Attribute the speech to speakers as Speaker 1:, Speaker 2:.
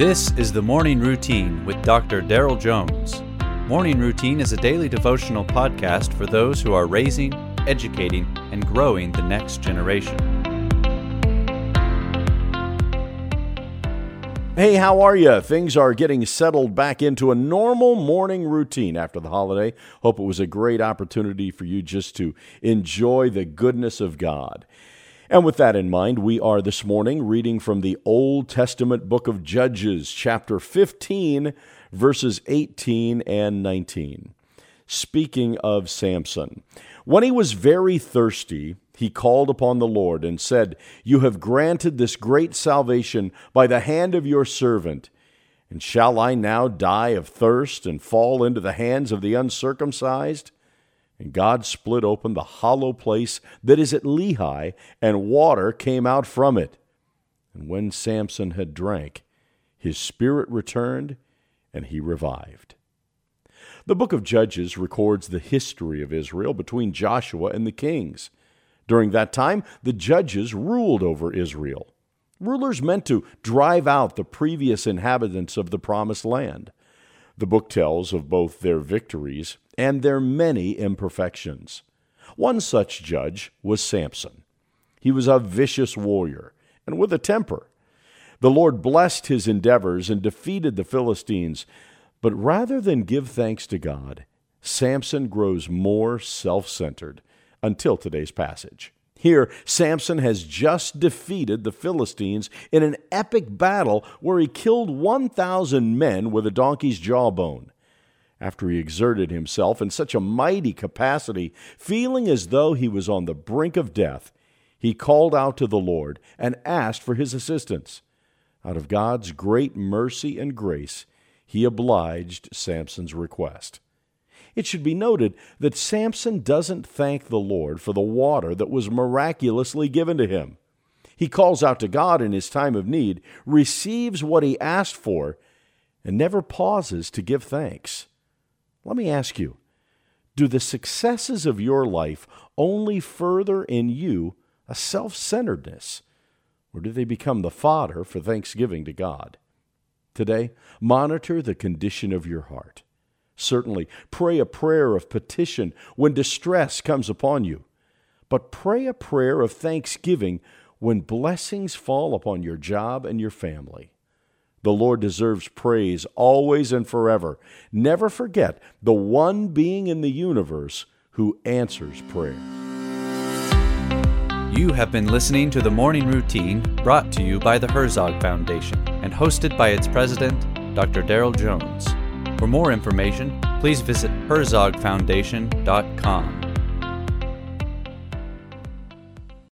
Speaker 1: This is the Morning Routine with Dr. Daryl Jones. Morning Routine is a daily devotional podcast for those who are raising, educating, and growing the next generation.
Speaker 2: Hey, how are you? Things are getting settled back into a normal morning routine after the holiday. Hope it was a great opportunity for you just to enjoy the goodness of God. And with that in mind, we are this morning reading from the Old Testament book of Judges, chapter 15, verses 18 and 19. Speaking of Samson, when he was very thirsty, he called upon the Lord and said, You have granted this great salvation by the hand of your servant. And shall I now die of thirst and fall into the hands of the uncircumcised? And God split open the hollow place that is at Lehi, and water came out from it. And when Samson had drank, his spirit returned, and he revived. The book of Judges records the history of Israel between Joshua and the kings. During that time, the judges ruled over Israel. Rulers meant to drive out the previous inhabitants of the promised land. The book tells of both their victories and their many imperfections. One such judge was Samson. He was a vicious warrior and with a temper. The Lord blessed his endeavors and defeated the Philistines, but rather than give thanks to God, Samson grows more self centered until today's passage. Here, Samson has just defeated the Philistines in an epic battle where he killed 1,000 men with a donkey's jawbone after he exerted himself in such a mighty capacity, feeling as though he was on the brink of death, he called out to the Lord and asked for his assistance. Out of God's great mercy and grace, he obliged Samson's request. It should be noted that Samson doesn't thank the Lord for the water that was miraculously given to him. He calls out to God in his time of need, receives what he asked for, and never pauses to give thanks. Let me ask you do the successes of your life only further in you a self centeredness, or do they become the fodder for thanksgiving to God? Today, monitor the condition of your heart. Certainly, pray a prayer of petition when distress comes upon you, but pray a prayer of thanksgiving when blessings fall upon your job and your family. The Lord deserves praise always and forever. Never forget the one being in the universe who answers prayer.
Speaker 1: You have been listening to the Morning Routine brought to you by the Herzog Foundation and hosted by its president, Dr. Daryl Jones. For more information, please visit herzogfoundation.com.